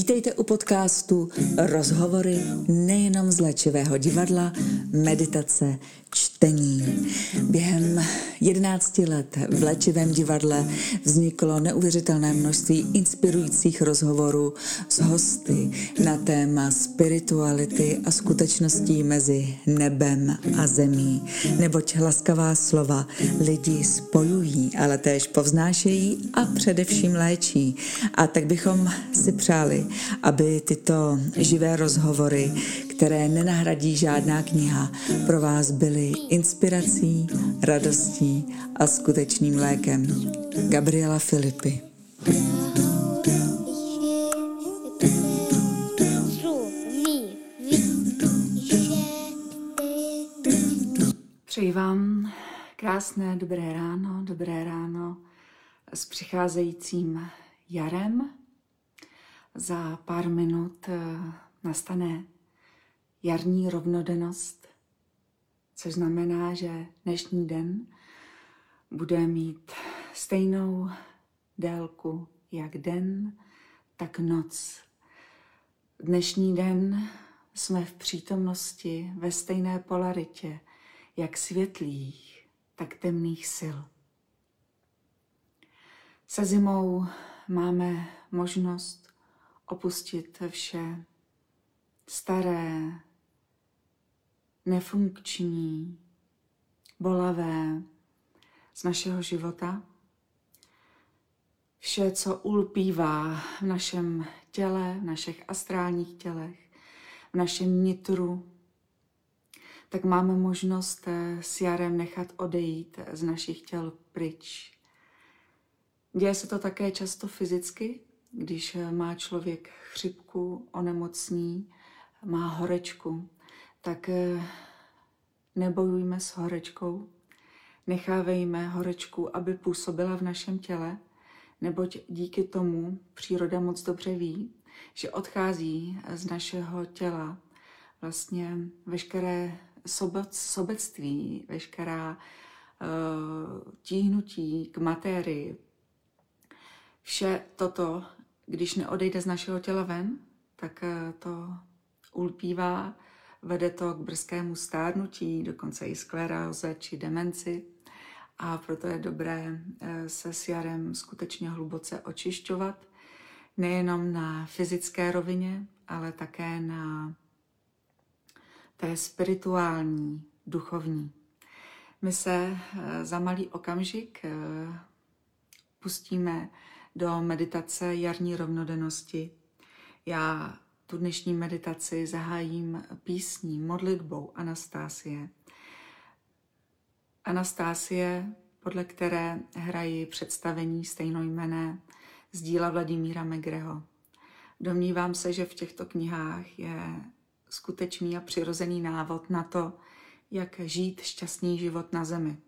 Vítejte u podcastu Rozhovory nejenom z léčivého divadla, meditace, čtení. Během 11 let v léčivém divadle vzniklo neuvěřitelné množství inspirujících rozhovorů s hosty na téma spirituality a skutečností mezi nebem a zemí. Neboť laskavá slova lidi spojují, ale též povznášejí a především léčí. A tak bychom si přáli, aby tyto živé rozhovory, které nenahradí žádná kniha, pro vás byly inspirací, radostí a skutečným lékem. Gabriela Filipy. Přeji vám krásné dobré ráno, dobré ráno s přicházejícím jarem. Za pár minut eh, nastane jarní rovnodennost, což znamená, že dnešní den bude mít stejnou délku jak den, tak noc. Dnešní den jsme v přítomnosti ve stejné polaritě jak světlých, tak temných sil. Se zimou máme možnost opustit vše staré, nefunkční, bolavé z našeho života. Vše, co ulpívá v našem těle, v našich astrálních tělech, v našem nitru, tak máme možnost eh, s jarem nechat odejít z našich těl pryč. Děje se to také často fyzicky, když eh, má člověk chřipku, onemocní, má horečku, tak eh, nebojujme s horečkou, nechávejme horečku, aby působila v našem těle, neboť díky tomu příroda moc dobře ví, že odchází z našeho těla vlastně veškeré sobec, sobectví, veškerá uh, tíhnutí k matérii. Vše toto, když neodejde z našeho těla ven, tak uh, to ulpívá, vede to k brzkému stárnutí, dokonce i skleróze či demenci. A proto je dobré eh, se s jarem skutečně hluboce očišťovat, nejenom na fyzické rovině, ale také na té spirituální, duchovní. My se eh, za malý okamžik eh, pustíme do meditace jarní rovnodennosti. Já tu dnešní meditaci zahájím písní, modlitbou Anastásie. Anastásie, podle které hrají představení stejnojmené z díla Vladimíra Megreho. Domnívám se, že v těchto knihách je skutečný a přirozený návod na to, jak žít šťastný život na zemi.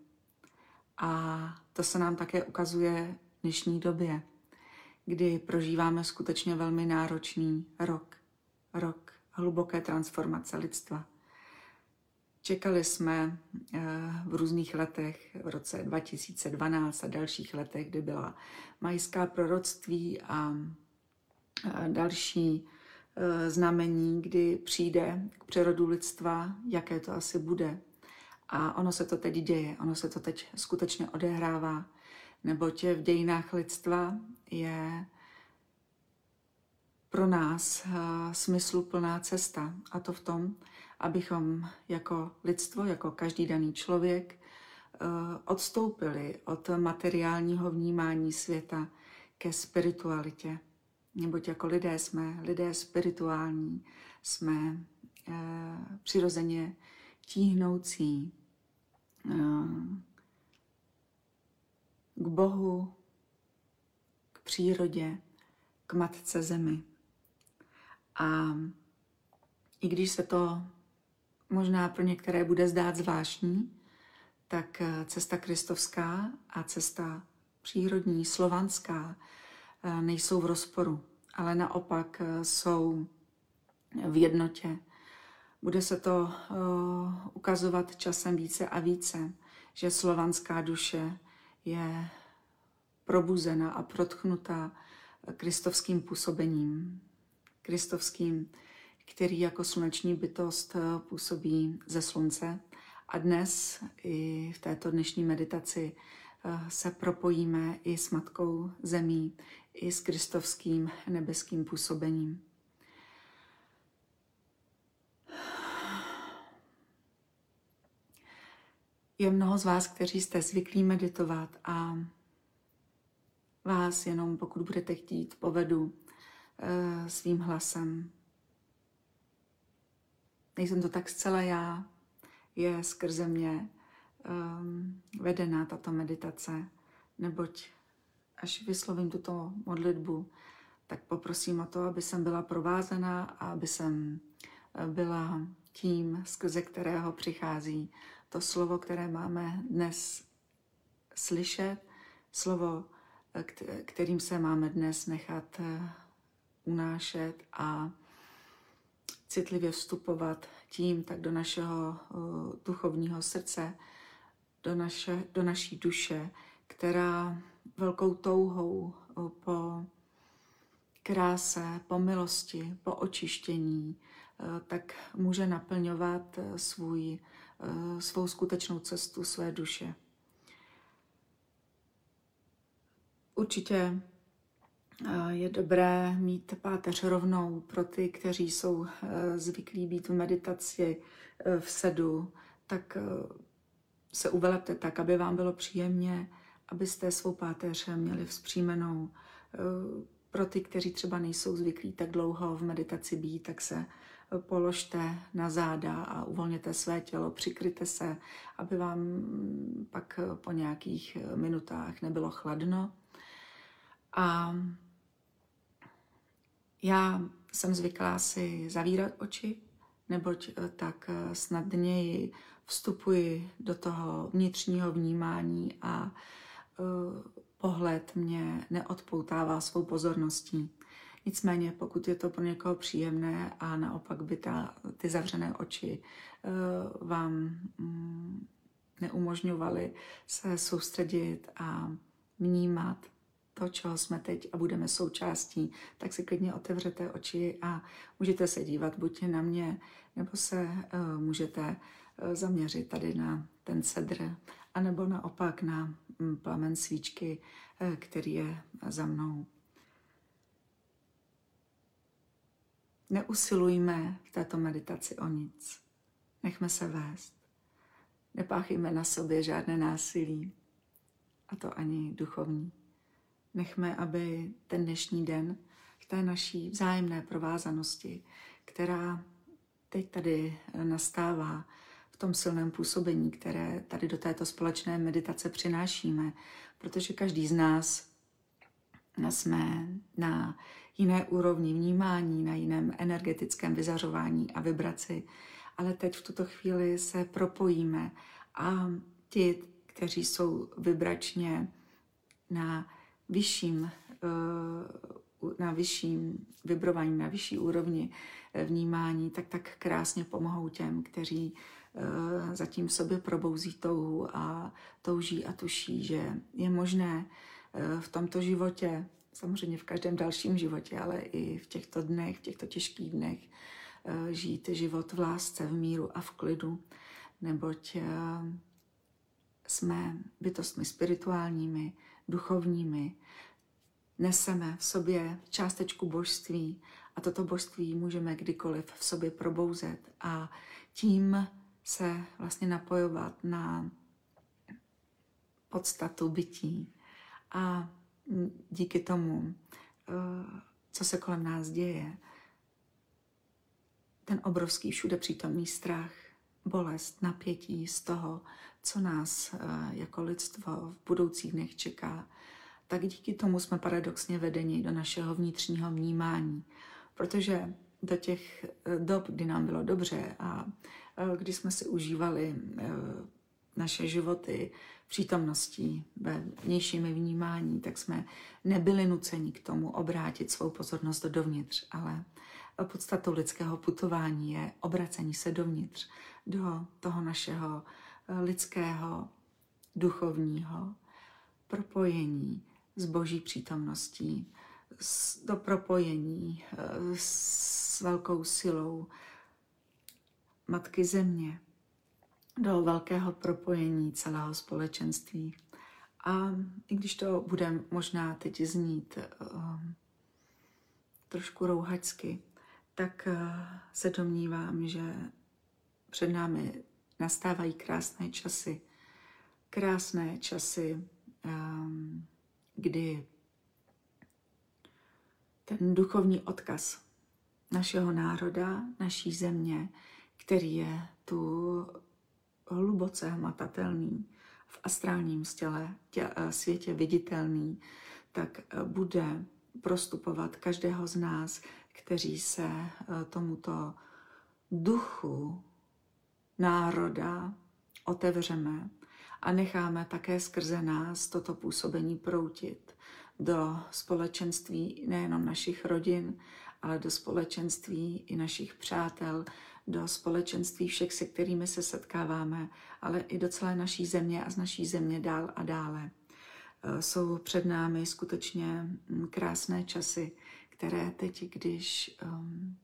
A to se nám také ukazuje v dnešní době, kdy prožíváme skutečně velmi náročný rok rok hluboké transformace lidstva. Čekali jsme eh, v různých letech, v roce 2012 a dalších letech, kdy byla majská proroctví a další eh, znamení, kdy přijde k přerodu lidstva, jaké to asi bude. A ono se to teď děje, ono se to teď skutečně odehrává, neboť v dějinách lidstva je pro nás eh, smysluplná cesta. A to v tom, abychom jako lidstvo, jako každý daný člověk, eh, odstoupili od materiálního vnímání světa ke spiritualitě. Neboť jako lidé jsme lidé spirituální, jsme eh, přirozeně tíhnoucí k Bohu, k přírodě, k Matce Zemi. A i když se to možná pro některé bude zdát zvláštní, tak eh, cesta kristovská a cesta přírodní, slovanská, eh, nejsou v rozporu, ale naopak eh, jsou v jednotě. Bude se to ukazovat časem více a více, že slovanská duše je probuzena a protchnutá kristovským působením Kristovským, který jako sluneční bytost působí ze slunce. A dnes i v této dnešní meditaci se propojíme i s Matkou Zemí, i s kristovským nebeským působením. Je mnoho z vás, kteří jste zvyklí meditovat a vás jenom, pokud budete chtít, povedu svým hlasem. Nejsem to tak zcela já, je skrze mě um, vedená tato meditace, neboť až vyslovím tuto modlitbu, tak poprosím o to, aby jsem byla provázená a aby jsem eh, byla tím, skrze kterého přichází to slovo, které máme dnes slyšet, slovo, eh, kterým se máme dnes nechat eh, unášet a citlivě vstupovat tím tak do našeho duchovního srdce, do, naše, do naší duše, která velkou touhou po kráse, po milosti, po očištění, e, tak může naplňovat svůj, svou skutečnou cestu své duše. Určitě je dobré mít páteř rovnou pro ty, kteří jsou zvyklí být v meditaci v sedu, tak se uvelepte tak, aby vám bylo příjemně, abyste svou páteř měli vzpřímenou. Eh, pro ty, kteří třeba nejsou zvyklí tak dlouho v meditaci být, tak se eh, položte na záda a uvolněte své tělo, přikryte se, aby vám pak eh, po nějakých minutách nebylo chladno. A já jsem zvyklá si zavírat oči, neboť tak snadněji vstupuji do toho vnitřního vnímání a uh, pohled mě neodpoutává svou pozorností. Nicméně, pokud je to pro někoho příjemné a naopak by ta, ty zavřené oči vám um, neumožňovaly se soustředit a vnímat to, čeho jsme teď a budeme součástí, tak si klidně otevřete oči a můžete se dívat buď na mě, nebo se uh, můžete Eh, zaměřit tady na ten cedr, anebo naopak na mm, plamen svíčky, eh, který je za mnou. Neusilujme v této meditaci o nic. Nechme se vést. Nepáchejme na sobě žádné násilí, a to ani duchovní. Nechme, aby ten dnešní den v té naší vzájemné provázanosti, která teď tady nastává, v tom silném působení, které tady do této společné meditace přinášíme, protože každý z nás jsme na jiné úrovni vnímání, na jiném energetickém vyzařování a vibraci, ale teď v tuto chvíli se propojíme a ti, kteří jsou vibračně na vyšším, eh, na vyšším vibrování, na vyšší úrovni vnímání, tak tak krásně pomohou těm, kteří Eh, zatím v sobě probouzí touhu a touží a tuší, že je možné eh, v tomto životě, samozřejmě v každém dalším životě, ale i v těchto dnech, v těchto těžkých dnech, eh, žít život v lásce, v míru a v klidu, neboť jsme bytostmi spirituálními, duchovními, neseme v sobě částečku božství a toto božství můžeme kdykoliv v sobě probouzet a tím se vlastně napojovat na podstatu bytí. A díky tomu, eh, co se kolem nás děje, ten obrovský všude přítomný strach, bolest, napětí z toho, co nás eh, jako lidstvo v budoucích dnech čeká, tak díky tomu jsme paradoxně vedeni do našeho vnitřního vnímání. Protože do těch eh, dob, kdy nám bylo dobře a Eh, kdy jsme si užívali naše životy přítomností ve vnějším vnímání, tak jsme nebyli nuceni k tomu obrátit svou pozornost dovnitř, ale podstatou lidského putování je obracení se dovnitř, do toho našeho eh, lidského, duchovního propojení s boží přítomností, do propojení eh, s velkou silou Matky Země, do velkého propojení celého společenství. A i když to bude možná teď znít um, trošku rouhačsky, tak uh, se domnívám, že před námi nastávají krásné časy. Krásné časy, um, kdy ten duchovní odkaz našeho národa, naší země, který je tu hluboce hmatatelný, v astrálním stěle, tě, eh, světě viditelný, tak eh, bude prostupovat každého z nás, kteří se eh, tomuto duchu národa otevřeme a necháme také skrze nás toto působení proutit do společenství nejenom našich rodin, ale do společenství i našich přátel, do společenství všech, se kterými se setkáváme, ale i do celé naší země a z naší země dál a dále. Eh, jsou před námi skutečně mm, krásné časy, které teď, když um,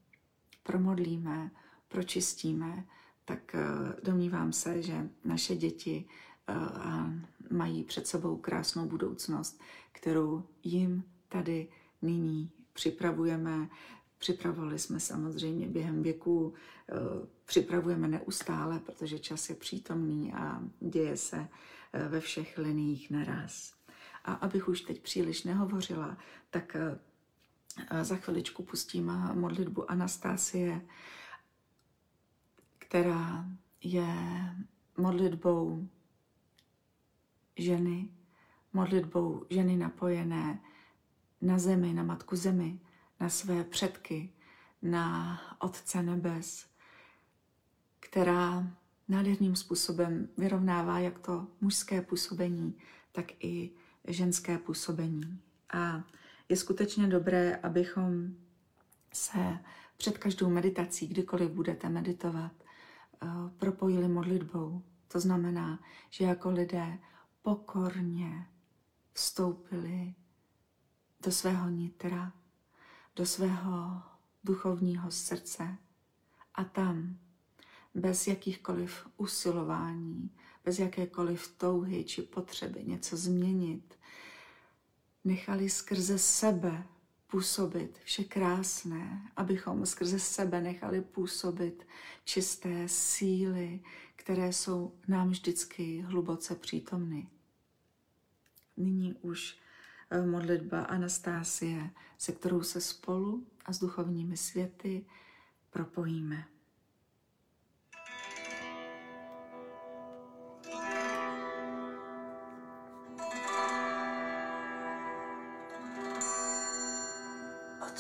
promodlíme, pročistíme, tak uh, domnívám se, že naše děti uh, mají před sebou krásnou budoucnost, kterou jim tady nyní připravujeme. Připravovali jsme samozřejmě během věku, eh, připravujeme neustále, protože čas je přítomný a děje se eh, ve všech liních naraz. A abych už teď příliš nehovořila, tak eh, za chviličku pustím modlitbu Anastásie, která je modlitbou ženy, modlitbou ženy napojené na zemi, na Matku Zemi, na své předky, na Otce Nebes, která nádherným způsobem vyrovnává jak to mužské působení, tak i ženské působení. A je skutečně dobré, abychom se před každou meditací, kdykoliv budete meditovat, propojili modlitbou. To znamená, že jako lidé pokorně vstoupili do svého nitra, do svého duchovního srdce a tam, bez jakýchkoliv usilování, bez jakékoliv touhy či potřeby něco změnit, nechali skrze sebe působit vše krásné, abychom skrze sebe nechali působit čisté síly, které jsou nám vždycky hluboce přítomny. Nyní už Eh, modlitba Anastásie, se kterou se spolu a s duchovními světy propojíme.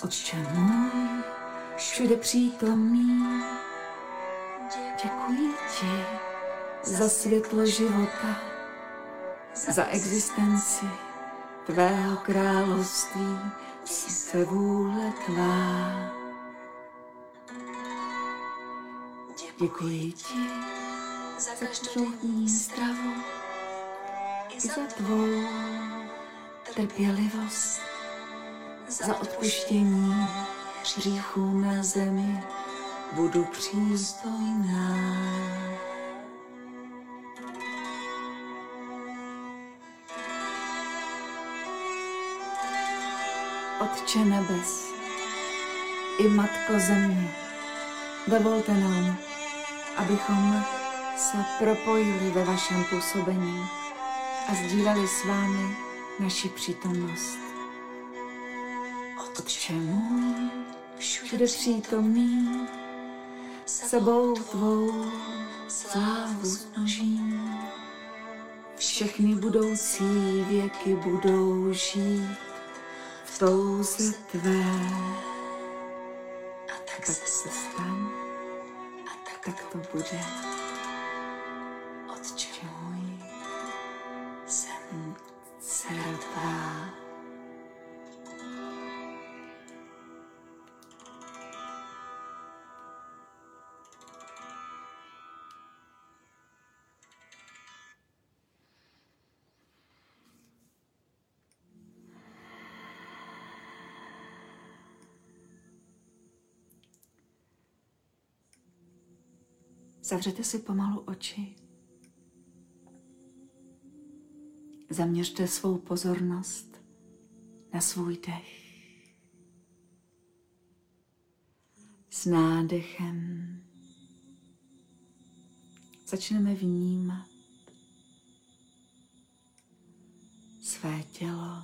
Otče můj, všude přítomný, děkuji ti za světlo života, za existenci tvého království se vůle tvá. Děkuji ti za každou dní stravu i za tvou trpělivost, za odpuštění hříchů na zemi. Budu přístojná. Otče nebes i Matko země, dovolte nám, abychom se propojili ve vašem působení a sdíleli s vámi naši přítomnost. Otče můj, všude přítomný, sebou tvou slávu znožím. Všechny budoucí věky budou žít touze tvé. A tak, tak se stan a tak, tak to bude. Zavřete si pomalu oči. Zaměřte svou pozornost na svůj dech. S nádechem začneme vnímat své tělo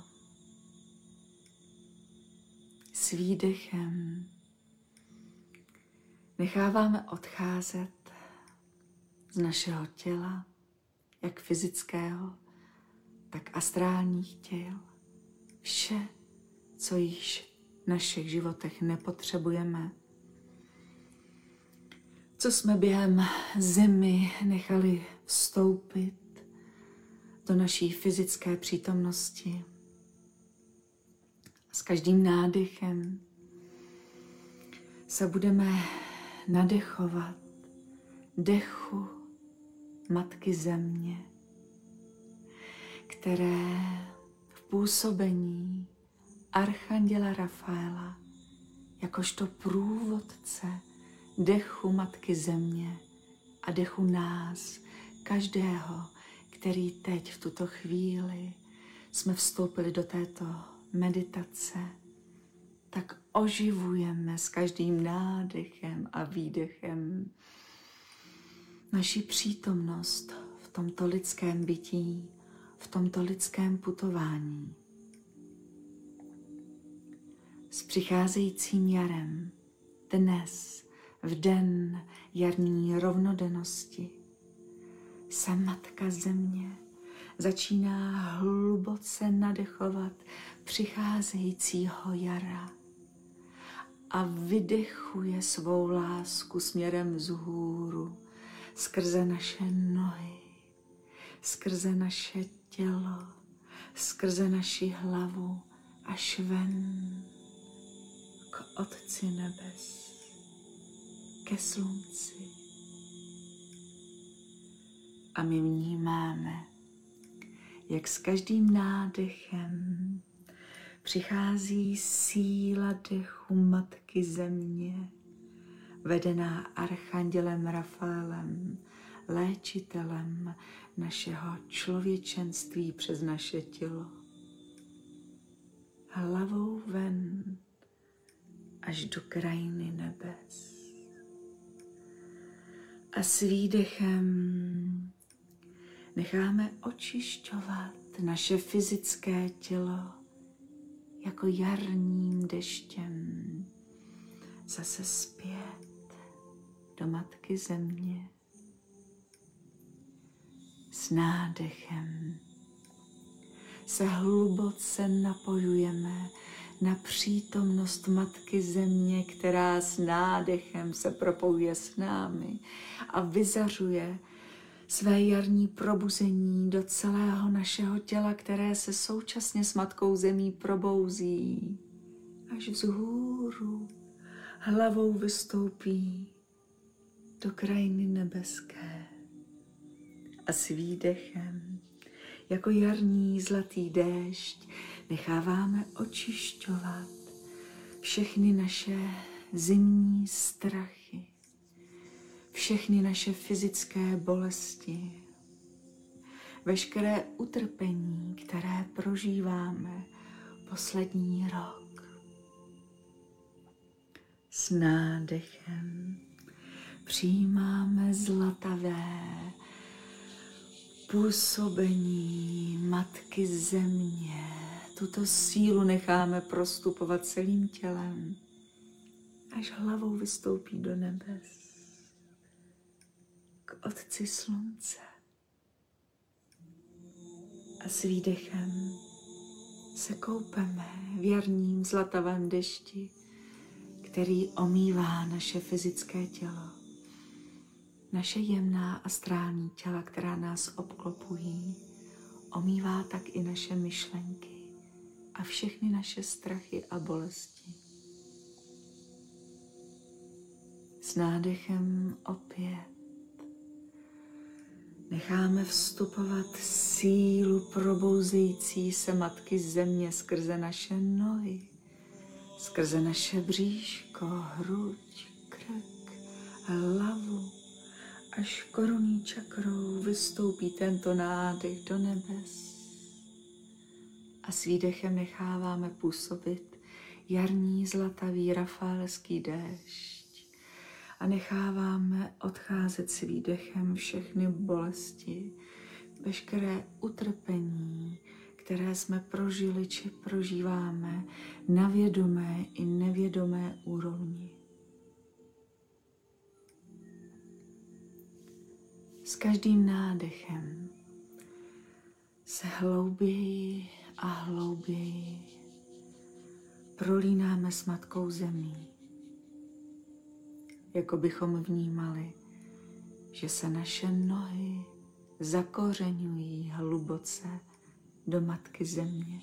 s výdechem. Necháváme odcházet z našeho těla, jak fyzického, tak astrálních těl. Vše, co již v našich životech nepotřebujeme, co jsme během zimy nechali vstoupit do naší fyzické přítomnosti. S každým nádechem se budeme nadechovat dechu Matky Země, které v působení Archanděla Rafaela jakožto průvodce dechu Matky Země a dechu nás, každého, který teď v tuto chvíli jsme vstoupili do této meditace, tak oživujeme s každým nádechem a výdechem naši přítomnost v tomto lidském bytí, v tomto lidském putování. S přicházejícím jarem dnes v den jarní rovnodennosti se Matka Země začíná hluboce nadechovat přicházejícího jara a vydechuje svou lásku směrem vzhůru skrze naše nohy, skrze naše tělo, skrze naši hlavu až ven k Otci nebes ke slunci. A my vnímáme, jak s každým nádechem přichází síla dechu Matky Země, vedená Archandělem Rafaelem, léčitelem našeho člověčenství přes naše tělo. Hlavou ven až do krajiny nebes a s výdechem necháme očišťovat naše fyzické tělo jako jarním deštěm zase zpět do Matky Země s nádechem se hluboce napojujeme na přítomnost Matky Země, která s nádechem se propojuje s námi a vyzařuje své jarní probuzení do celého našeho těla, které se současně s Matkou Zemí probouzí. Až vzhůru hlavou vystoupí do krajiny nebeské a s výdechem, jako jarní zlatý déšť, necháváme očišťovat všechny naše zimní strachy, všechny naše fyzické bolesti, veškeré utrpení, které prožíváme poslední rok. S nádechem přijímáme zlatavé působení Matky Země. Tuto sílu necháme prostupovat celým tělem, až hlavou vystoupí do nebes k Otci Slunce. A s výdechem se koupeme v jarním zlatavém dešti, který omývá naše fyzické tělo naše jemná astrální těla, která nás obklopují, omývá tak i naše myšlenky a všechny naše strachy a bolesti. S nádechem opět necháme vstupovat sílu probouzející se Matky Země skrze naše nohy, skrze naše bříško, hruď, krk, hlavu, až korunní čakrou vystoupí tento nádech do nebes a s výdechem necháváme působit jarní zlatavý rafaelský déšť a necháváme odcházet s výdechem všechny bolesti, veškeré utrpení, které jsme prožili či prožíváme na vědomé i nevědomé úrovni. S každým nádechem se hlouběji a hlouběji prolínáme s matkou zemí, jako bychom vnímali, že se naše nohy zakořenují hluboce do matky země.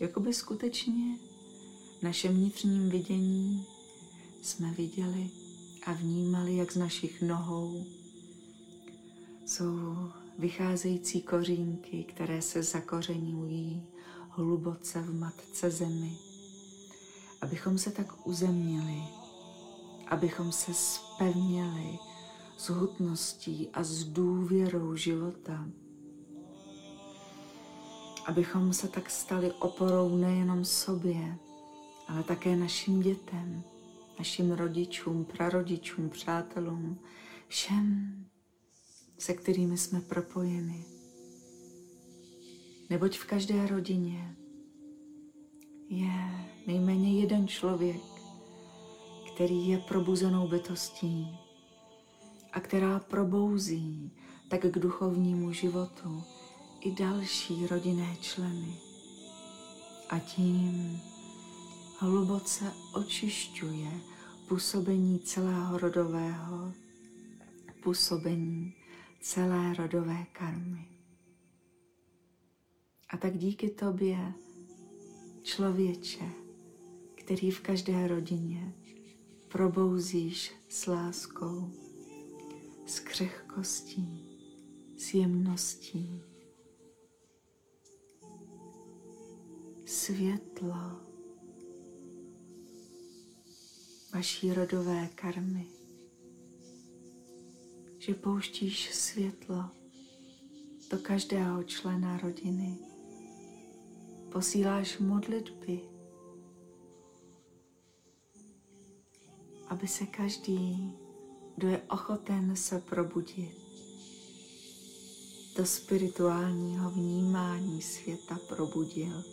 Jakoby skutečně v našem vnitřním vidění jsme viděli a vnímali, jak z našich nohou jsou vycházející kořínky, které se zakořenují hluboce v matce zemi. Abychom se tak uzemnili, abychom se spevnili s hutností a s důvěrou života. Abychom se tak stali oporou nejenom sobě, ale také našim dětem, našim rodičům, prarodičům, přátelům, všem, se kterými jsme propojeni. Neboť v každé rodině je nejméně jeden člověk, který je probuzenou bytostí a která probouzí tak k duchovnímu životu i další rodinné členy. A tím hluboce očišťuje působení celého rodového působení celé rodové karmy. A tak díky tobě, člověče, který v každé rodině probouzíš s láskou, s křehkostí, s jemností, světlo vaší rodové karmy že pouštíš světlo do každého člena rodiny. Posíláš modlitby, aby se každý, kdo je ochoten se probudit, do spirituálního vnímání světa probudil.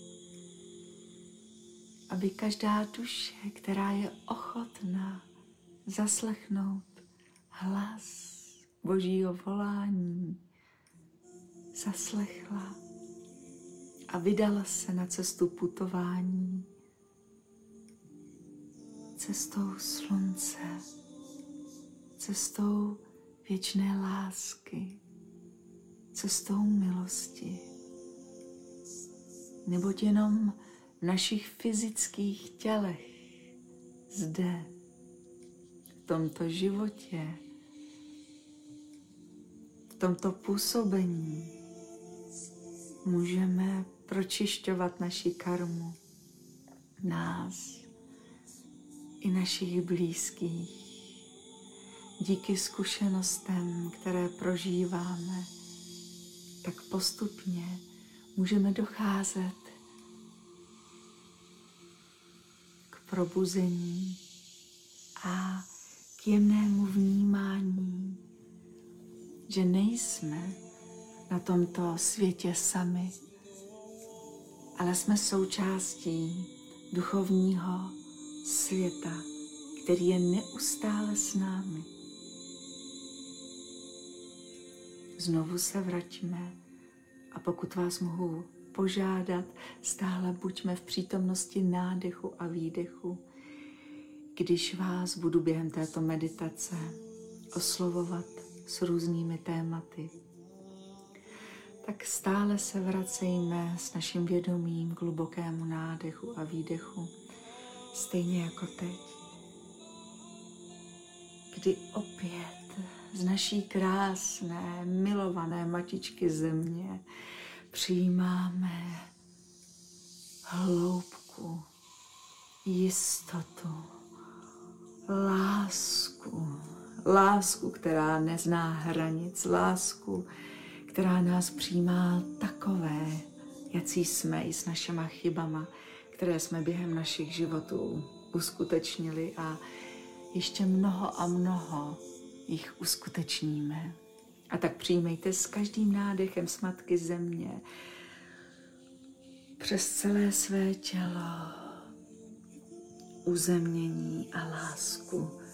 Aby každá duše, která je ochotná zaslechnout hlas božího volání zaslechla a vydala se na cestu putování cestou slunce, cestou věčné lásky, cestou milosti. Neboť jenom v našich fyzických tělech zde, v tomto životě, tomto působení můžeme pročišťovat naši karmu, nás i našich blízkých. Díky zkušenostem, které prožíváme, tak postupně můžeme docházet k probuzení a k jemnému vnímání že nejsme na tomto světě sami, ale jsme součástí duchovního světa, který je neustále s námi. Znovu se vraťme a pokud vás mohu požádat, stále buďme v přítomnosti nádechu a výdechu, když vás budu během této meditace oslovovat s různými tématy, tak stále se vracejme s naším vědomím k hlubokému nádechu a výdechu, stejně jako teď, kdy opět z naší krásné, milované matičky země přijímáme hloubku, jistotu, lásku, lásku, která nezná hranic, lásku, která nás přijímá takové, jací jsme i s našima chybama, které jsme během našich životů uskutečnili a ještě mnoho a mnoho jich uskutečníme. A tak přijmejte s každým nádechem z Matky Země přes celé své tělo uzemnění a lásku.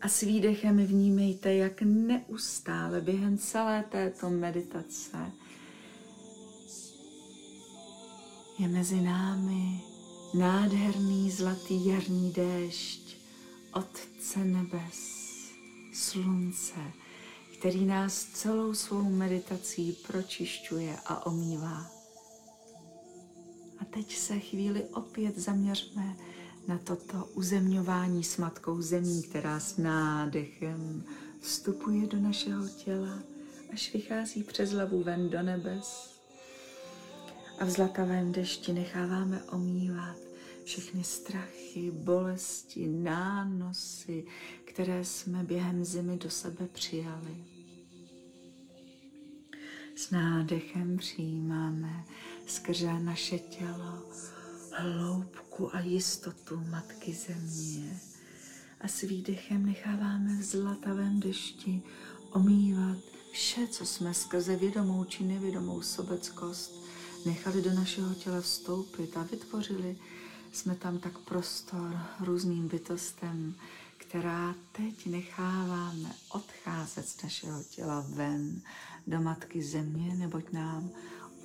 A s výdechem vnímejte, jak neustále během celé této meditace je mezi námi nádherný zlatý jarní déšť Otce nebes, slunce, který nás celou svou meditací pročišťuje a omývá. A teď se chvíli opět zaměřme na toto uzemňování s Matkou Zemí, která s nádechem vstupuje do našeho těla, až vychází přes hlavu ven do nebes. A v zlatavém dešti necháváme omývat všechny strachy, bolesti, nánosy, které jsme během zimy do sebe přijali. S nádechem přijímáme skrze naše tělo hloubku a jistotu Matky Země. A s výdechem necháváme v zlatavém dešti omývat vše, co jsme skrze vědomou či nevědomou sobeckost nechali do našeho těla vstoupit a vytvořili jsme tam tak prostor různým bytostem, která teď necháváme odcházet z našeho těla ven do Matky Země, neboť nám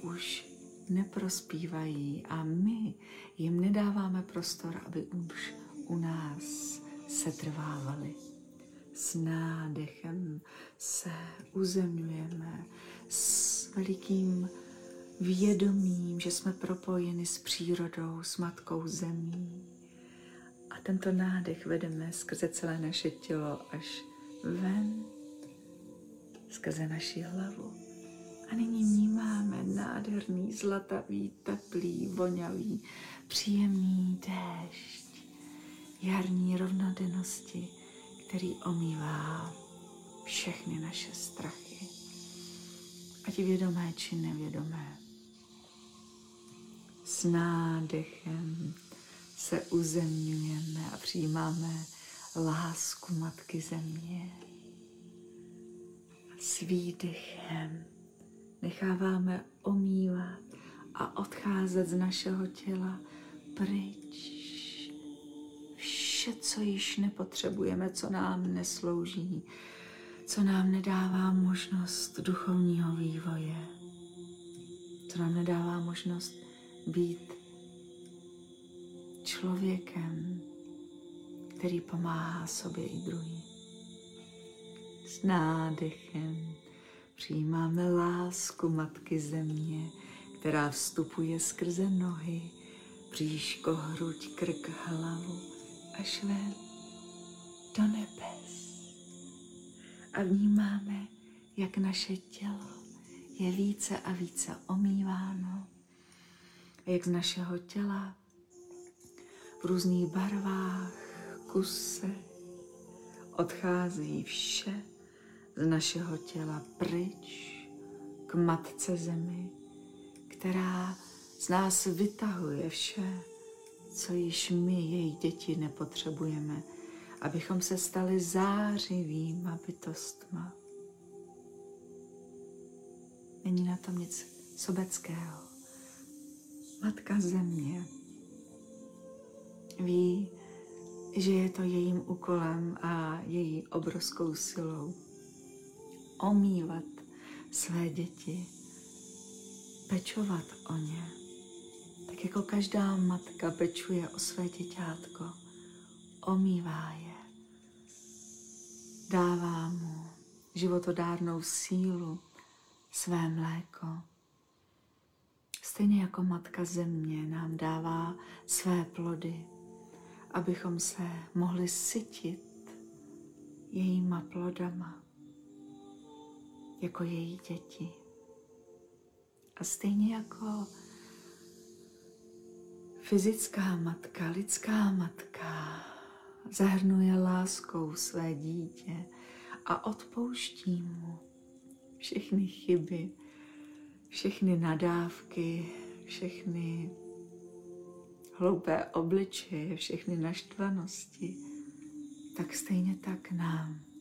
už neprospívají a my jim nedáváme prostor, aby už u nás se trvávali. S nádechem se uzemňujeme s velikým vědomím, že jsme propojeni s přírodou, s matkou zemí. A tento nádech vedeme skrze celé naše tělo až ven, skrze naši hlavu. A nyní vnímáme nádherný, zlatavý, teplý, vonavý, příjemný déšť, jarní rovnodennosti, který omývá všechny naše strachy, ať vědomé či nevědomé s nádechem se uzemňujeme a přijímáme lásku Matky Země. S výdechem necháváme omývat a odcházet z našeho těla pryč. Vše, co již nepotřebujeme, co nám neslouží, co nám nedává možnost duchovního vývoje, co nám nedává možnost být člověkem, který pomáhá sobě i druhým. S nádechem přijímáme lásku Matky Země, která vstupuje skrze nohy, bříško, hruď, krk, hlavu až ven do nebes. A vnímáme, jak naše tělo je více a více omýváno jak z našeho těla v různých barvách, kuse odchází vše z našeho těla pryč k Matce Zemi, která z nás vytahuje vše, co již my, její děti, nepotřebujeme, abychom se stali zářivýma bytostma. Není na tom nic sobeckého. Matka Země ví, že je to jejím úkolem a její obrovskou silou omývat své děti, pečovat o ně, tak jako každá matka pečuje o své děťátko, omývá je, dává mu životodárnou sílu, své mléko. Stejně jako Matka Země nám dává své plody, abychom se mohli sytit jejíma plodama, jako její děti. A stejně jako fyzická matka, lidská matka zahrnuje láskou své dítě a odpouští mu všechny chyby, všechny nadávky, všechny hloupé obličeje, všechny naštvanosti, tak stejně tak nám.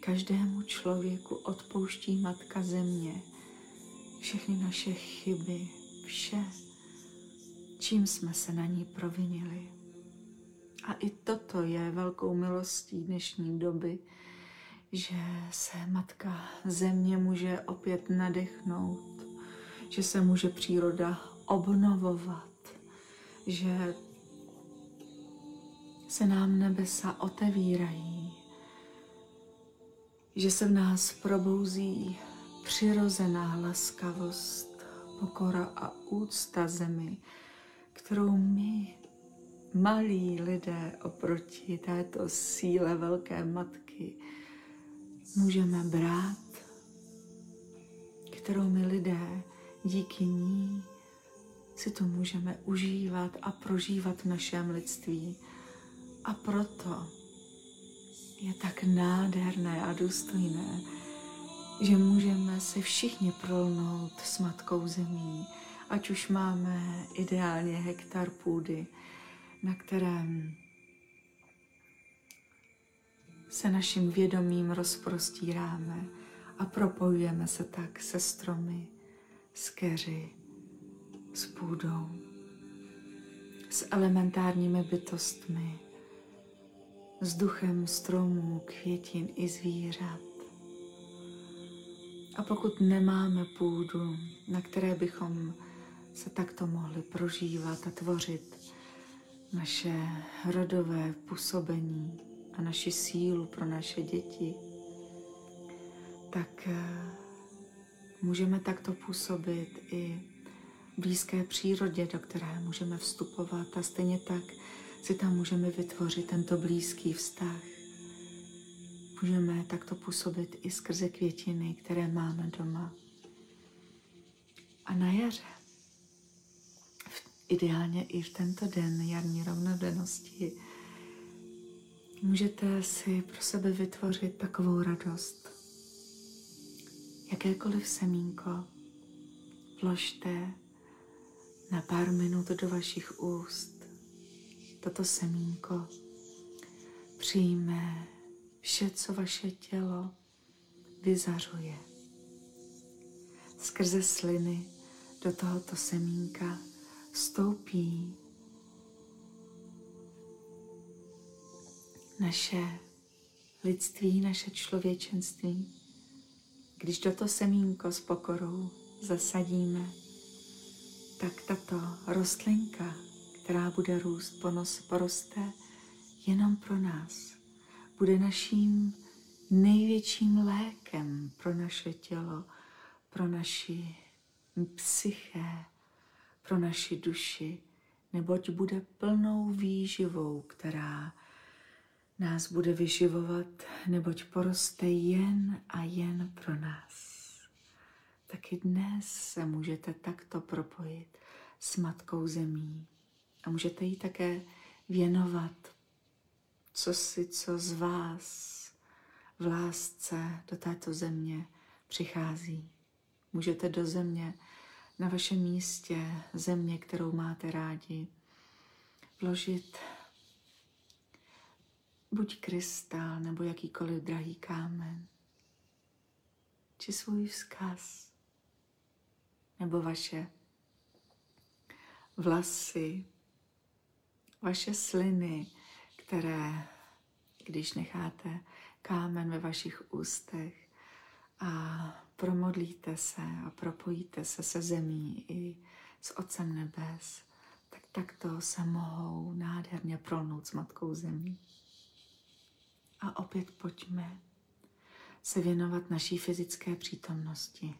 Každému člověku odpouští Matka Země všechny naše chyby, vše, čím jsme se na ní provinili. A i toto je velkou milostí dnešní doby, že se Matka Země může opět nadechnout, že se může příroda obnovovat, že se nám nebesa otevírají, že se v nás probouzí přirozená laskavost, pokora a úcta zemi, kterou my, malí lidé oproti této síle velké matky, můžeme brát, kterou my lidé díky ní si to můžeme užívat a prožívat v našem lidství. A proto je tak nádherné a důstojné, že můžeme se všichni prolnout s Matkou Zemí, ať už máme ideálně hektar půdy, na kterém se naším vědomím rozprostíráme a propojujeme se tak se stromy, s keři, s půdou, s elementárními bytostmi, s duchem stromů, květin i zvířat. A pokud nemáme půdu, na které bychom se takto mohli prožívat a tvořit naše rodové působení a naši sílu pro naše děti, tak eh, můžeme takto působit i blízké přírodě, do které můžeme vstupovat a stejně tak si tam můžeme vytvořit tento blízký vztah. Můžeme takto působit i skrze květiny, které máme doma. A na jaře, ideálně i v tento den jarní rovnodennosti, můžete si pro sebe vytvořit takovou radost. Jakékoliv semínko vložte na pár minut do vašich úst. Toto semínko přijme vše, co vaše tělo vyzařuje. Skrze sliny do tohoto semínka stoupí naše lidství, naše člověčenství. Když toto semínko s pokorou zasadíme, tak tato rostlinka, která bude růst, ponos, poroste jenom pro nás bude naším největším lékem pro naše tělo, pro naši psyché, pro naši duši, neboť bude plnou výživou, která nás bude vyživovat, neboť poroste jen a jen pro nás. Taky dnes se můžete takto propojit s Matkou Zemí a můžete jí také věnovat co si co z vás v lásce do této země přichází. Můžete do země, na vašem místě, země, kterou máte rádi, vložit buď krystal nebo jakýkoliv drahý kámen, či svůj vzkaz, nebo vaše vlasy, vaše sliny, které, když necháte kámen ve vašich ústech a promodlíte se a propojíte se se zemí i s Otcem nebes, tak takto se mohou nádherně prolnout s Matkou zemí. A opět pojďme se věnovat naší fyzické přítomnosti.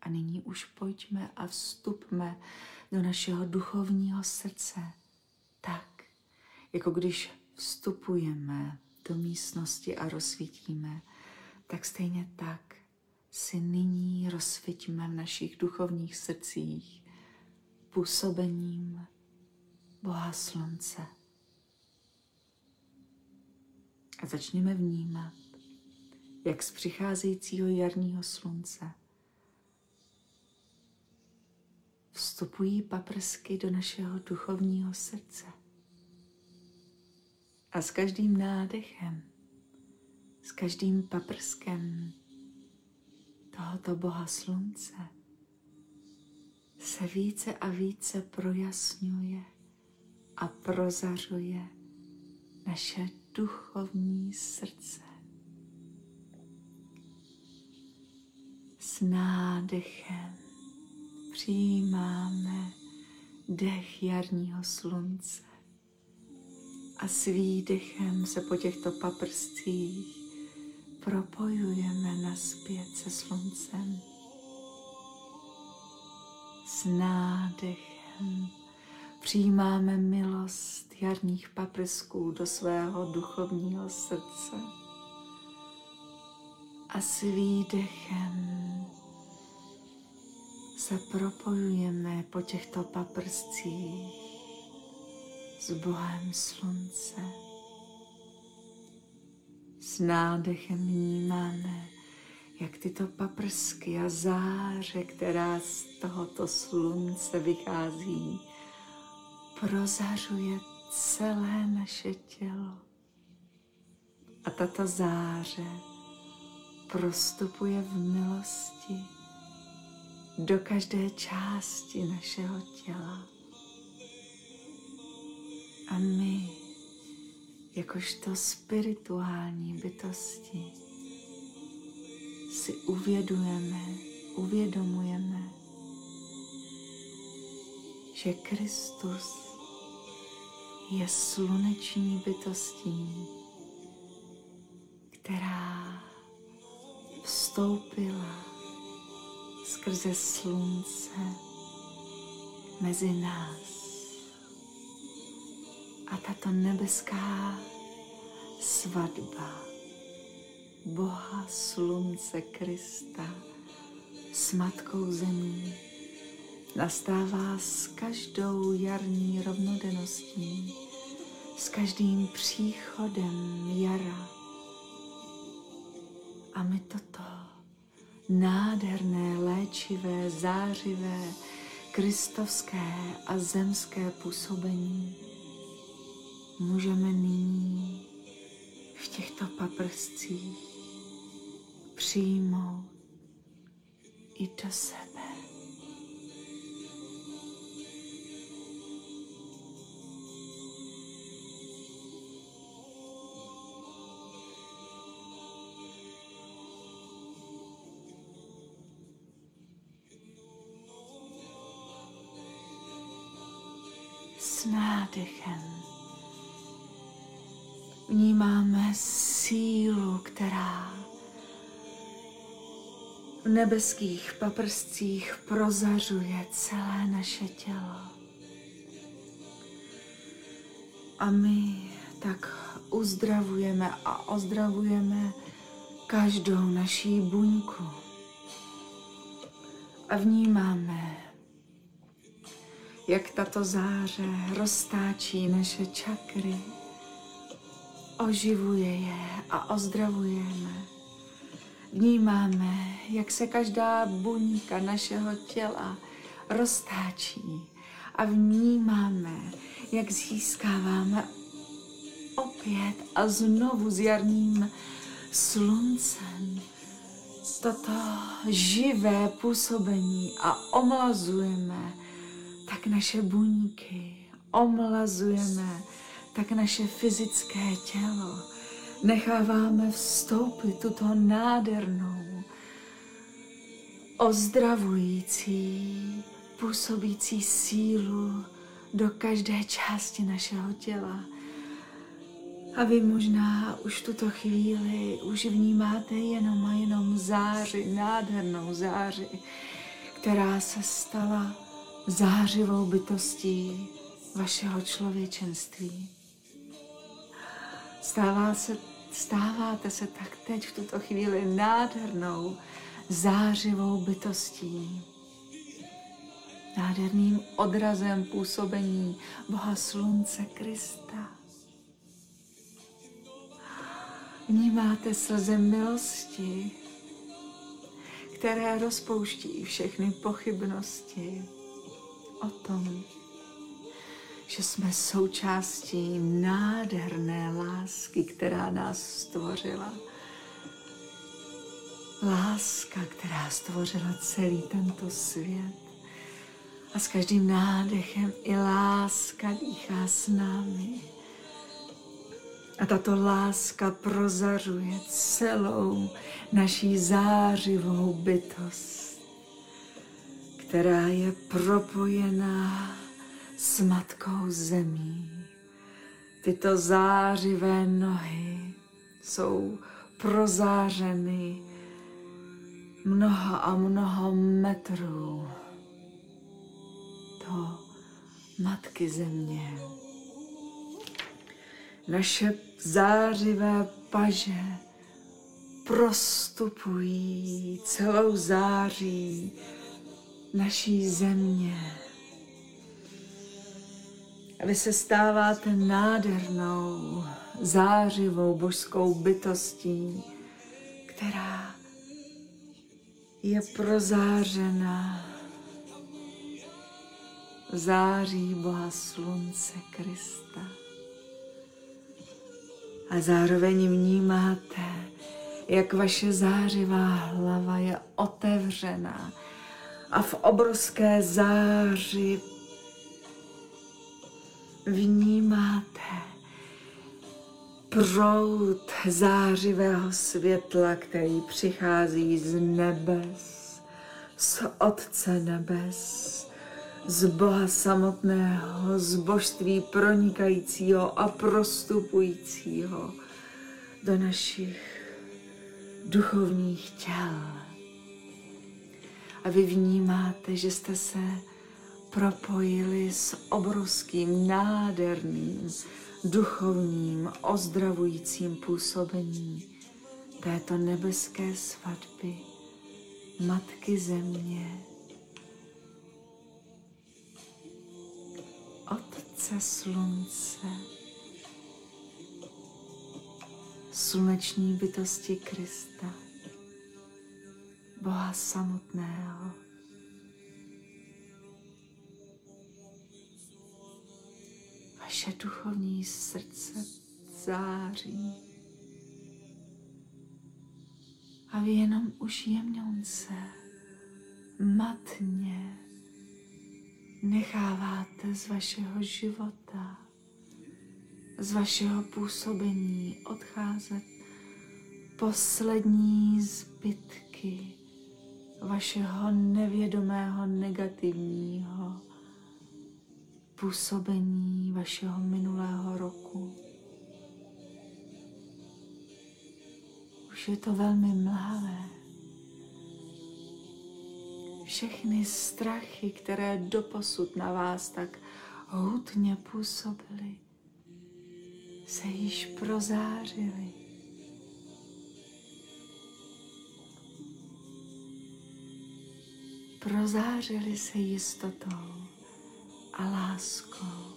A nyní už pojďme a vstupme do našeho duchovního srdce tak, jako když vstupujeme do místnosti a rozsvítíme, tak stejně tak si nyní rozsvítíme v našich duchovních srdcích působením Boha Slunce. A začněme vnímat, jak z přicházejícího jarního slunce vstupují paprsky do našeho duchovního srdce. A s každým nádechem, s každým paprskem tohoto Boha Slunce se více a více projasňuje a prozařuje naše duchovní srdce. S nádechem přijímáme dech jarního slunce a s výdechem se po těchto paprscích propojujeme naspět se sluncem. S nádechem přijímáme milost jarních paprsků do svého duchovního srdce. A s výdechem se propojujeme po těchto paprscích s Bohem Slunce. S nádechem vnímáme, jak tyto paprsky a záře, která z tohoto slunce vychází, prozařuje celé naše tělo. A tato záře prostupuje v milosti do každé části našeho těla. A my, jakožto spirituální bytosti, si uvědujeme, uvědomujeme, že Kristus je sluneční bytostí, která vstoupila skrze slunce mezi nás. A tato nebeská svatba Boha Slunce Krista s Matkou Zemí nastává s každou jarní rovnodenností, s každým příchodem jara. A my toto nádherné, léčivé, zářivé, kristovské a zemské působení můžeme nyní v těchto paprscích přijmout i do sebe. Nádechem vnímáme sílu, která v nebeských paprscích prozařuje celé naše tělo. A my tak uzdravujeme a ozdravujeme každou naší buňku. A vnímáme jak tato záře roztáčí naše čakry, oživuje je a ozdravujeme. Vnímáme, jak se každá buňka našeho těla roztáčí a vnímáme, jak získáváme opět a znovu s jarním sluncem toto živé působení a omlazujeme tak naše buňky omlazujeme, tak naše fyzické tělo necháváme vstoupit tuto nádhernou, ozdravující, působící sílu do každé části našeho těla. A vy možná už tuto chvíli už vnímáte jenom a jenom záři, nádhernou záři, která se stala zářivou bytostí vašeho člověčenství. Stává se, stáváte se tak teď v tuto chvíli nádhernou, zářivou bytostí. Nádherným odrazem působení Boha Slunce Krista. Vnímáte slze milosti, které rozpouští všechny pochybnosti o tom, že jsme součástí nádherné lásky, která nás stvořila. Láska, která stvořila celý tento svět. A s každým nádechem i láska dýchá s námi. A tato láska prozařuje celou naší zářivou bytost, která je propojená s matkou zemí. Tyto zářivé nohy jsou prozářeny mnoho a mnoho metrů do matky země. Naše zářivé paže prostupují celou září naší země. A vy se stáváte nádhernou, zářivou božskou bytostí, která je prozářena září Boha Slunce Krista. A zároveň vnímáte, jak vaše zářivá hlava je otevřená a v obrovské záři vnímáte proud zářivého světla, který přichází z nebes, z Otce nebes, z Boha samotného, z božství pronikajícího a prostupujícího do našich duchovních těl. A vy vnímáte, že jste se propojili s obrovským, nádherným, duchovním, ozdravujícím působením této nebeské svatby Matky Země. Otce Slunce, sluneční bytosti Krista, Boha samotného. Vaše duchovní srdce září. A vy jenom už jemňonce, matně necháváte z vašeho života, z vašeho působení odcházet poslední zbytky vašeho nevědomého negativního působení vašeho minulého roku. Už je to velmi mlavé. Všechny strachy, které doposud na vás tak hutně působily, se již prozářily. Prozářily se jistotou a láskou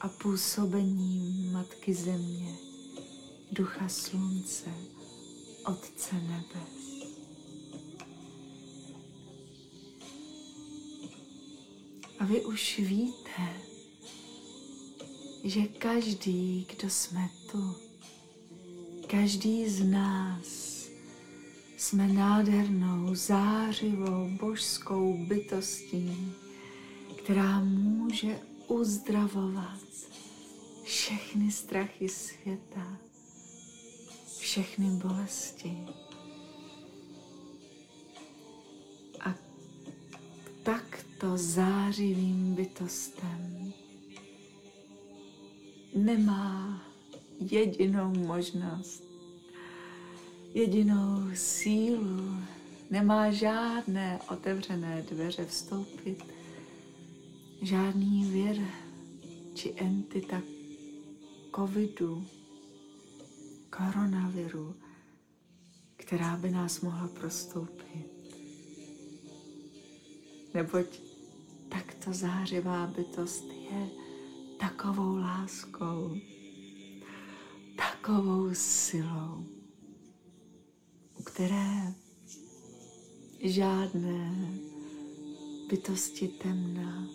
a působením Matky Země, Ducha Slunce, Otce Nebes. A vy už víte, že každý, kdo jsme tu, každý z nás, jsme nádhernou, zářivou, božskou bytostí, která může uzdravovat všechny strachy světa, všechny bolesti. A takto zářivým bytostem nemá jedinou možnost, jedinou sílu, nemá žádné otevřené dveře vstoupit, žádný věr či entita covidu, koronaviru, která by nás mohla prostoupit. Neboť takto zářivá bytost je takovou láskou, tak takovou silou, které žádné bytosti temna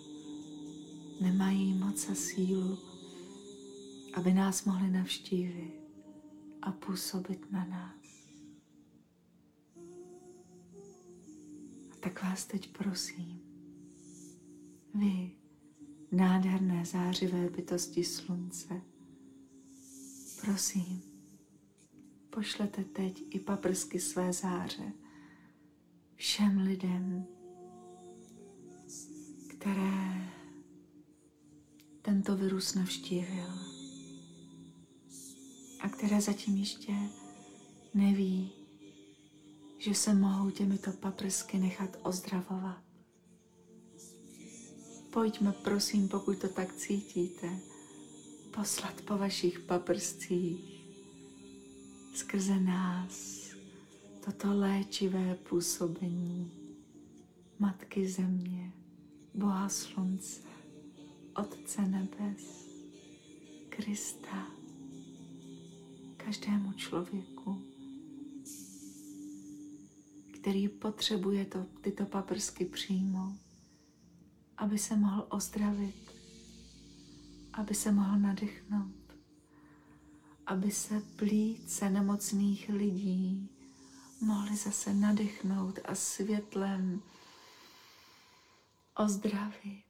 nemají moc a sílu, aby nás mohli navštívit a působit na nás. A tak vás teď prosím, vy, nádherné zářivé bytosti slunce, prosím, pošlete teď i paprsky své záře všem lidem, které tento virus navštívil a které zatím ještě neví, že se mohou těmito paprsky nechat ozdravovat. Pojďme, prosím, pokud to tak cítíte, poslat po vašich paprscích skrze nás toto léčivé působení Matky Země, Boha Slunce, Otce Nebes, Krista, každému člověku, který potřebuje to, tyto paprsky přijmout, aby se mohl ozdravit, aby se mohl nadechnout, aby se plíce nemocných lidí mohli zase nadechnout a světlem ozdravit.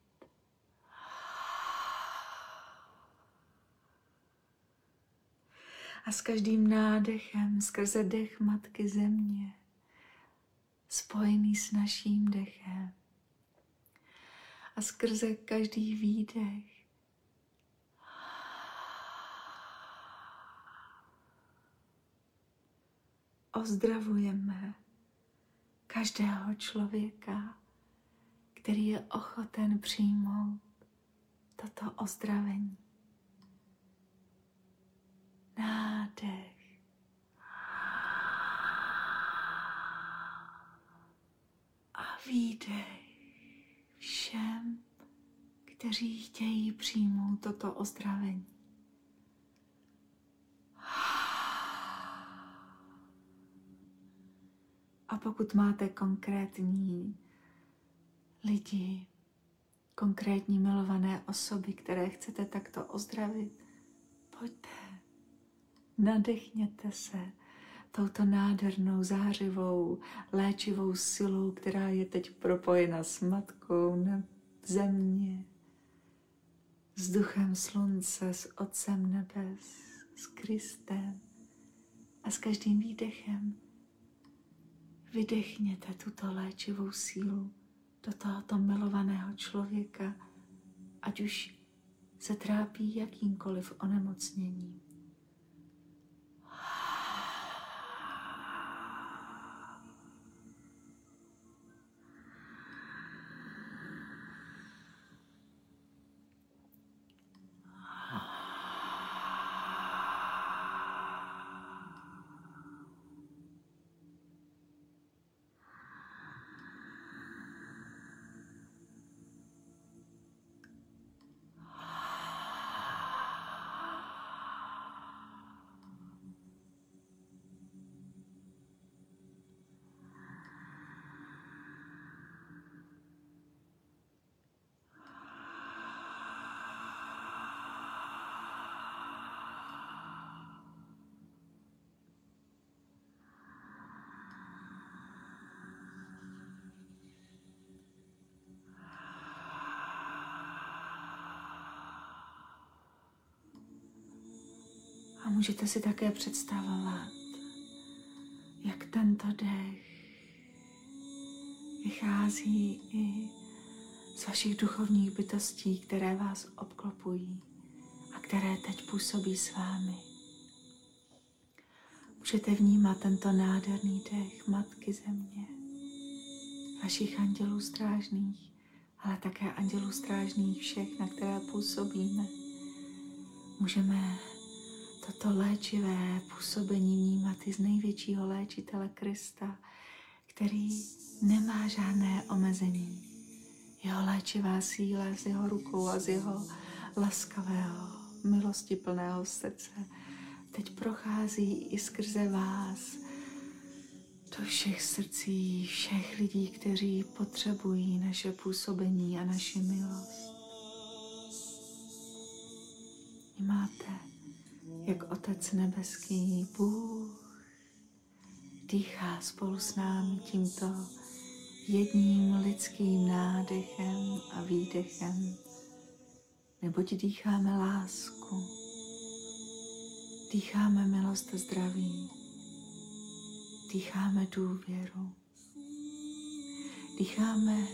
A s každým nádechem skrze dech Matky Země, spojený s naším dechem, a skrze každý výdech ozdravujeme každého člověka, který je ochoten přijmout toto ozdravení. Nádech. A výdech všem, kteří chtějí přijmout toto ozdravení. A pokud máte konkrétní lidi, konkrétní milované osoby, které chcete takto ozdravit, pojďte, nadechněte se touto nádhernou, zářivou, léčivou silou, která je teď propojena s Matkou na země, s duchem slunce, s Otcem nebes, s Kristem a s každým výdechem Vydechněte tuto léčivou sílu do tohoto milovaného člověka, ať už se trápí jakýmkoliv onemocněním. Můžete si také představovat, jak tento dech vychází i z vašich duchovních bytostí, které vás obklopují a které teď působí s vámi. Můžete vnímat tento nádherný dech Matky Země, vašich andělů strážných, ale také andělů strážných všech, na které působíme. Můžeme toto léčivé působení vnímat i z největšího léčitele Krista, který nemá žádné omezení. Jeho léčivá síla z jeho rukou a z jeho laskavého, milostiplného srdce teď prochází i skrze vás do všech srdcí všech lidí, kteří potřebují naše působení a naši milost. Máte, jak Otec Nebeský Bůh dýchá spolu s námi tímto jedním lidským nádechem a výdechem, neboť dýcháme lásku, dýcháme milost a zdraví, dýcháme důvěru, dýcháme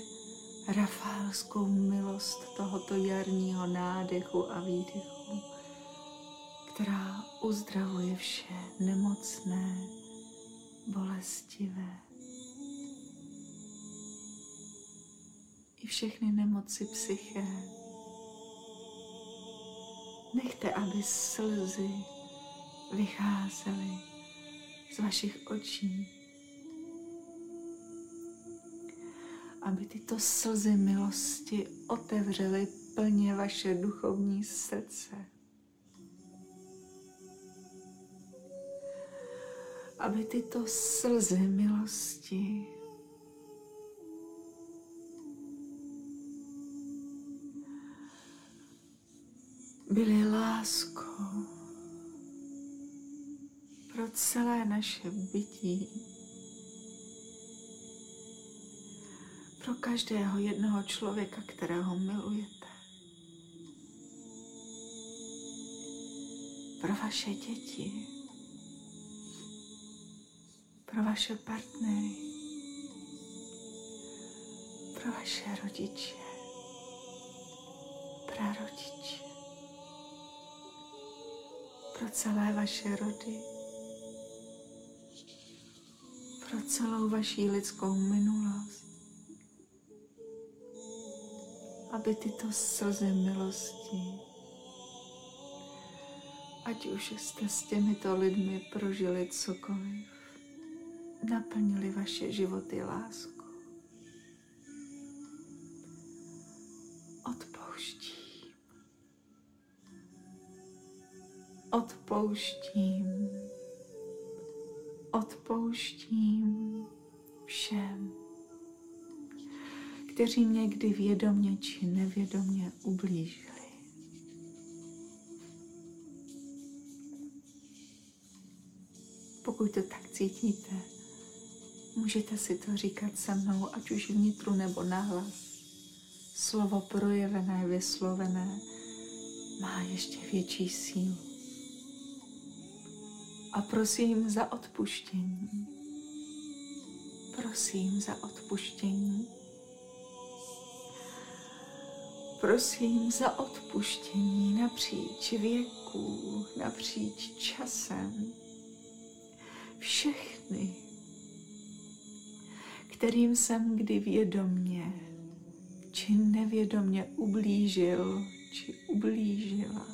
rafálskou milost tohoto jarního nádechu a výdechu, která uzdravuje vše nemocné, bolestivé. I všechny nemoci psyché. Nechte, aby slzy vycházely z vašich očí. Aby tyto slzy milosti otevřely plně vaše duchovní srdce. Aby tyto slzy milosti byly láskou pro celé naše bytí, pro každého jednoho člověka, kterého milujete, pro vaše děti pro vaše partnery, pro vaše rodiče, prarodiče, pro celé vaše rody, pro celou vaší lidskou minulost, aby tyto slzy milosti, ať už jste s těmito lidmi prožili cokoliv, naplnili vaše životy lásku. Odpouštím. Odpouštím. Odpouštím všem, kteří někdy vědomně či nevědomně ublížili. Pokud to tak cítíte, Můžete si to říkat se mnou, ať už vnitru nebo nahlas. Slovo projevené, vyslovené má ještě větší sílu. A prosím za odpuštění. Prosím za odpuštění. Prosím za odpuštění napříč věků, napříč časem. Všechny kterým jsem kdy vědomně či nevědomně ublížil či ublížila.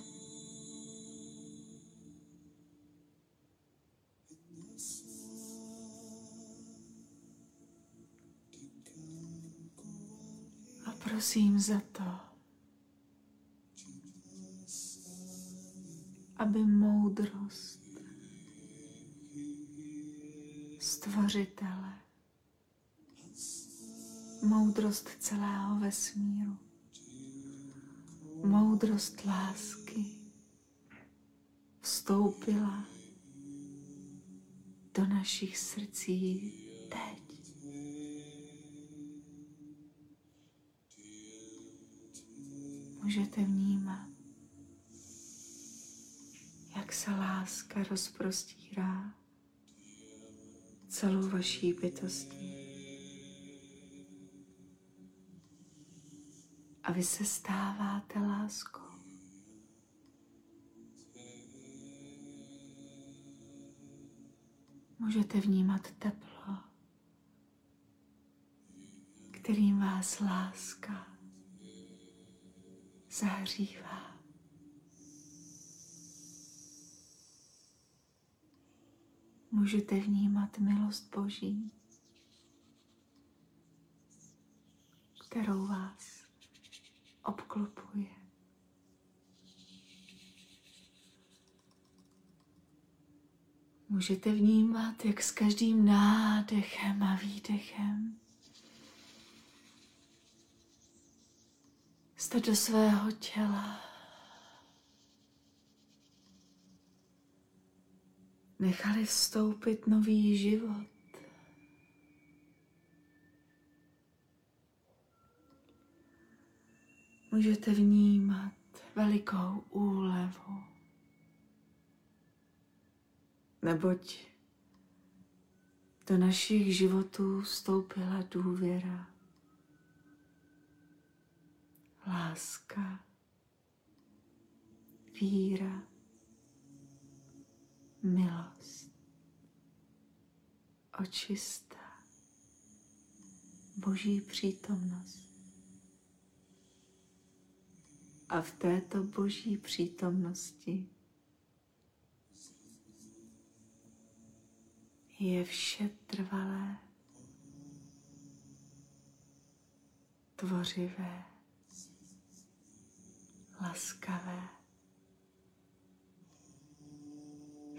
A prosím za to, aby moudrost stvořitele moudrost celého vesmíru, moudrost lásky vstoupila do našich srdcí teď. Můžete vnímat, jak se láska rozprostírá celou vaší bytostí. A vy se stáváte láskou. Můžete vnímat teplo, kterým vás láska zahřívá. Můžete vnímat milost Boží, kterou vás obklopuje. Můžete vnímat, jak s každým nádechem a výdechem jste do svého těla nechali vstoupit nový život. Můžete vnímat velikou úlevu, neboť do našich životů vstoupila důvěra, láska, víra, milost, očista, boží přítomnost. A v této boží přítomnosti je vše trvalé, tvořivé, laskavé.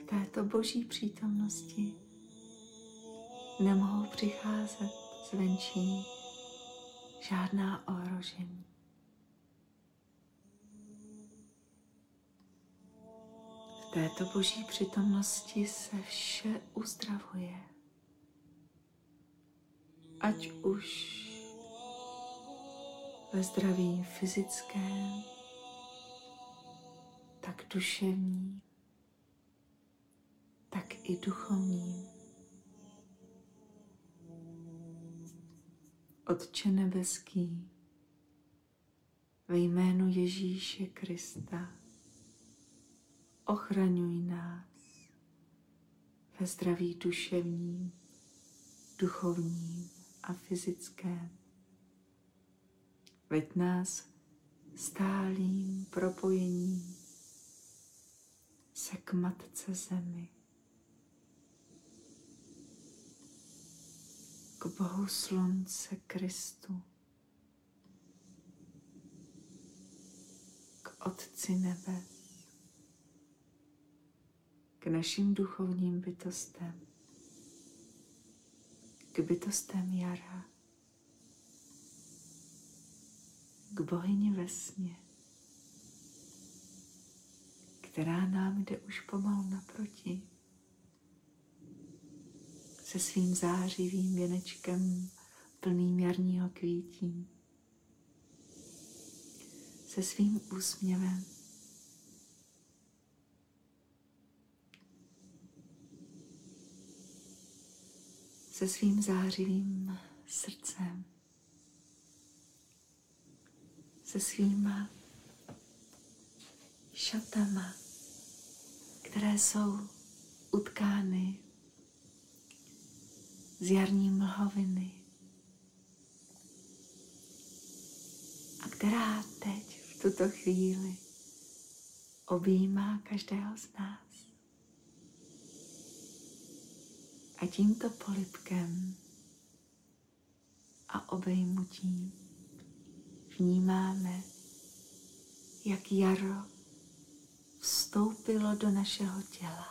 V této boží přítomnosti nemohou přicházet zvenčí žádná ohrožení. Této boží přítomnosti se vše uzdravuje. Ať už ve zdraví fyzickém, tak duševní, tak i duchovním. Otče nebeský, ve jménu Ježíše Krista, ochraňuj nás ve zdraví duševním, duchovním a fyzickém. Veď nás stálým propojením se k Matce Zemi, k Bohu Slunce Kristu, k Otci Nebes, našim duchovním bytostem, k bytostem jara, k bohyni vesmě, která nám jde už pomalu naproti se svým zářivým věnečkem plným jarního kvítí, se svým úsměvem. Se svým zářivým srdcem, se svýma šatama, které jsou utkány z jarní mlhoviny a která teď v tuto chvíli objímá každého z nás. A tímto polipkem a obejmutím vnímáme, jak jaro vstoupilo do našeho těla.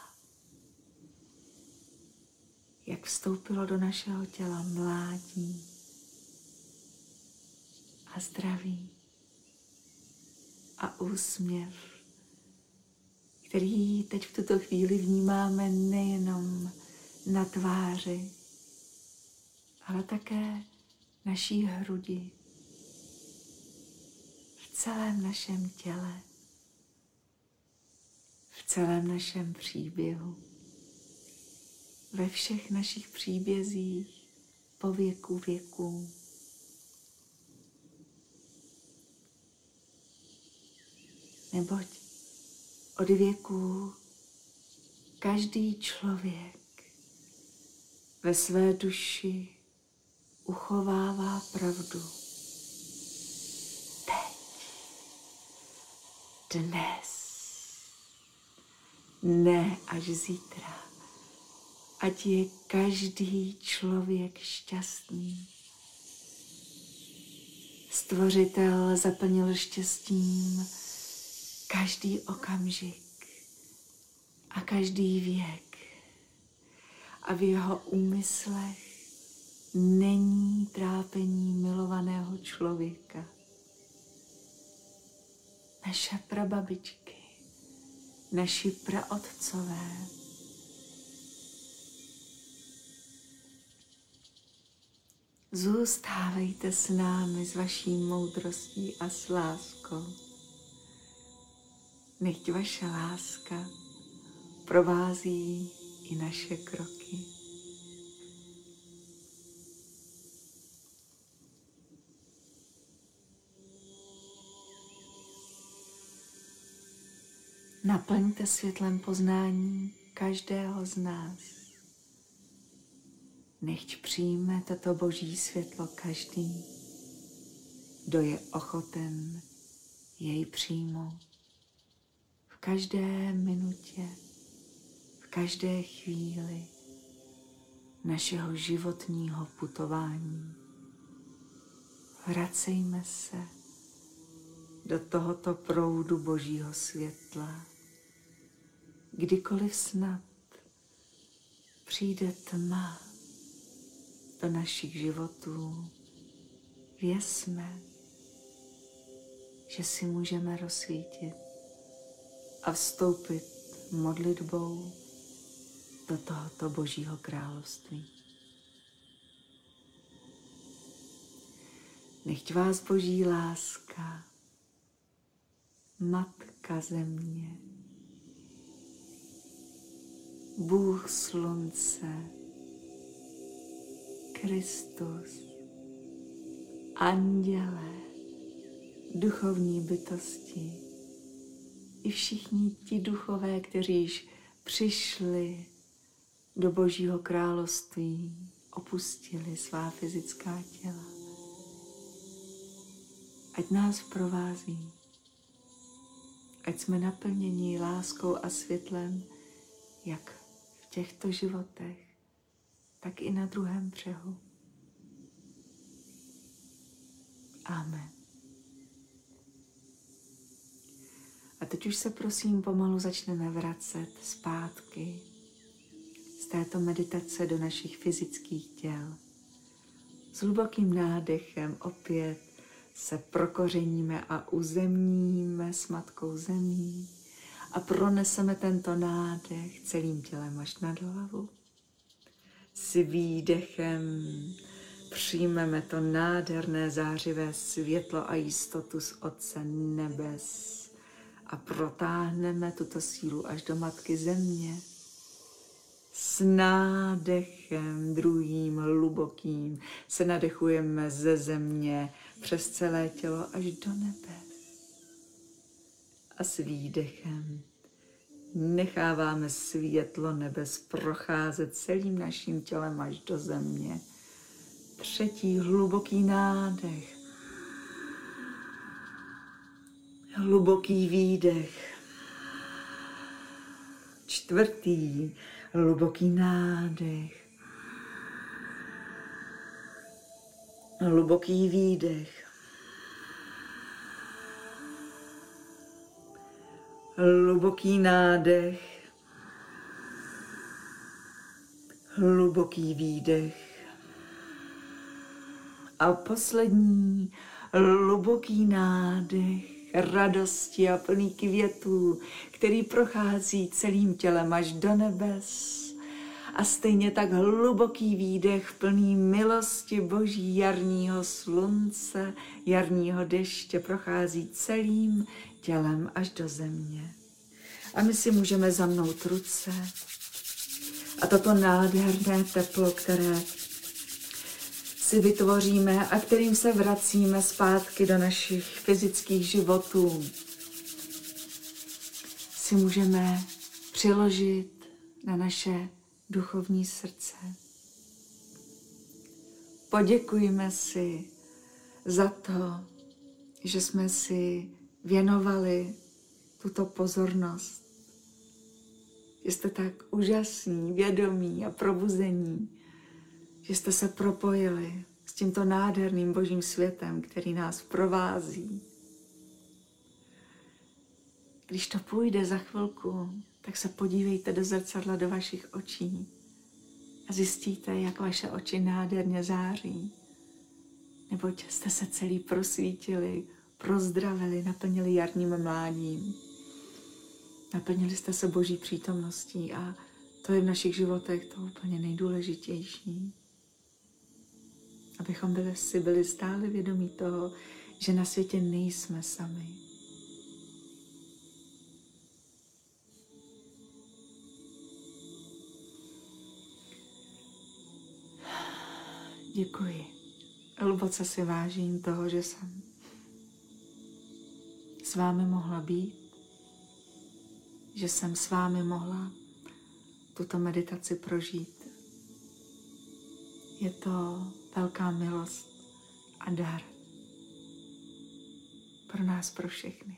Jak vstoupilo do našeho těla mládí a zdraví a úsměv, který teď v tuto chvíli vnímáme nejenom na tváři, ale také naší hrudi, v celém našem těle, v celém našem příběhu ve všech našich příbězích po věku věků. Neboť od věku každý člověk ve své duši uchovává pravdu. Teď, dnes, ne až zítra ať je každý člověk šťastný. Stvořitel zaplnil štěstím každý okamžik a každý věk a v jeho úmyslech není trápení milovaného člověka. Naše prababičky, naši praotcové, Zůstávejte s námi s vaší moudrostí a s láskou. Nechť vaše láska provází i naše kroky. Naplňte světlem poznání každého z nás. Nechť přijme toto boží světlo každý, kdo je ochoten jej přijmout. V každé minutě, každé chvíli našeho životního putování. Vracejme se do tohoto proudu božího světla kdykoliv snad přijde tma do našich životů, věsme, že si můžeme rozsvítit a vstoupit modlitbou do tohoto Božího království. Nechť vás Boží láska, Matka Země, Bůh slunce, Kristus, anděle, duchovní bytosti i všichni ti duchové, kteří již přišli do Božího království, opustili svá fyzická těla. Ať nás provází, ať jsme naplněni láskou a světlem, jak v těchto životech, tak i na druhém břehu. Amen. A teď už se prosím pomalu začneme vracet zpátky této meditace do našich fyzických těl. S hlubokým nádechem opět se prokořeníme a uzemníme s Matkou Zemí a proneseme tento nádech celým tělem až nad hlavu. S výdechem přijmeme to nádherné zářivé světlo a jistotu z Otce nebes a protáhneme tuto sílu až do Matky Země. S nádechem druhým hlubokým se nadechujeme ze země přes celé tělo až do nebes. A s výdechem necháváme světlo nebes procházet celým naším tělem až do země. Třetí hluboký nádech. Hluboký výdech. Čtvrtý hluboký nádech. Hluboký výdech. Hluboký nádech. Hluboký výdech. A poslední hluboký nádech radosti a plný květů, který prochází celým tělem až do nebes. A stejně tak hluboký výdech plný milosti boží jarního slunce, jarního deště prochází celým tělem až do země. A my si můžeme zamnout ruce a toto nádherné teplo, které si vytvoříme a kterým se vracíme zpátky do našich fyzických životů, si můžeme přiložit na naše duchovní srdce. Poděkujme si za to, že jsme si věnovali tuto pozornost. Jste tak úžasní, vědomí a probuzení, že jste se propojili s tímto nádherným božím světem, který nás provází. Když to půjde za chvilku, tak se podívejte do zrcadla do vašich očí a zjistíte, jak vaše oči nádherně září. Neboť jste se celý prosvítili, prozdravili, naplnili jarním mládím. Naplnili jste se boží přítomností a to je v našich životech to úplně nejdůležitější. Abychom byli, si byli stále vědomí toho, že na světě nejsme sami. Děkuji. Hluboce si vážím toho, že jsem s vámi mohla být, že jsem s vámi mohla tuto meditaci prožít. Je to velká milost a dar pro nás, pro všechny.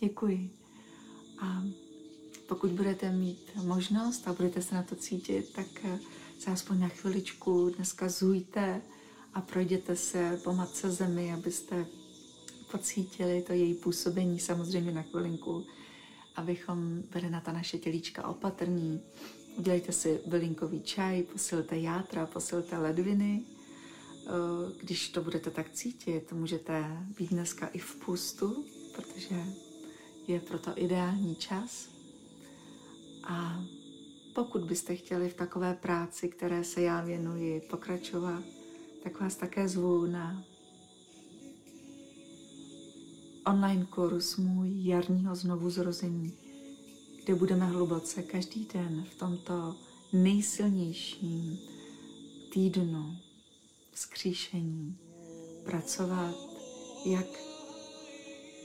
Děkuji. A pokud budete mít možnost a budete se na to cítit, tak se aspoň na chviličku dneska zujte a projděte se po matce zemi, abyste pocítili to její působení samozřejmě na chvilinku, abychom byli na ta naše tělíčka opatrní. Udělejte si bylinkový čaj, posilte játra, posilte ledviny. Eh, když to budete tak cítit, můžete být dneska i v pustu, protože je proto ideální čas. A pokud byste chtěli v takové práci, které se já věnuji, pokračovat, tak vás také zvu na online kurz můj jarního znovu zrození, kde budeme hluboce každý den v tomto nejsilnějším týdnu vzkříšení pracovat jak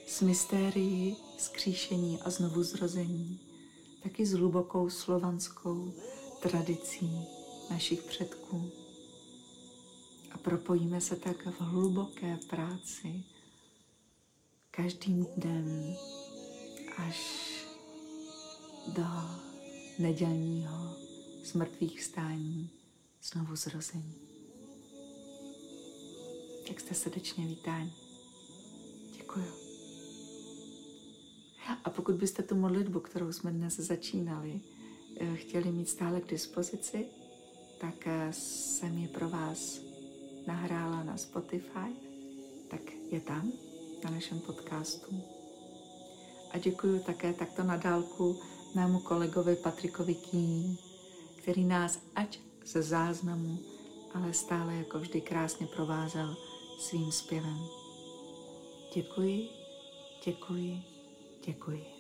s mystérií vzkříšení a znovu zrození, tak i s hlubokou slovanskou tradicí našich předků. A propojíme se tak v hluboké práci každým dnem až do nedělního smrtvých stání znovu zrození. Tak jste srdečně vítáni. Děkuji. A pokud byste tu modlitbu, kterou jsme dnes začínali, eh, chtěli mít stále k dispozici, tak eh, jsem ji pro vás nahrála na Spotify, tak je tam na našem podcastu. A děkuji také takto na dálku mému kolegovi Patrikovi Kíní, který nás ať ze záznamu, ale stále jako vždy krásně provázel svým zpěvem. Děkuji, děkuji, děkuji.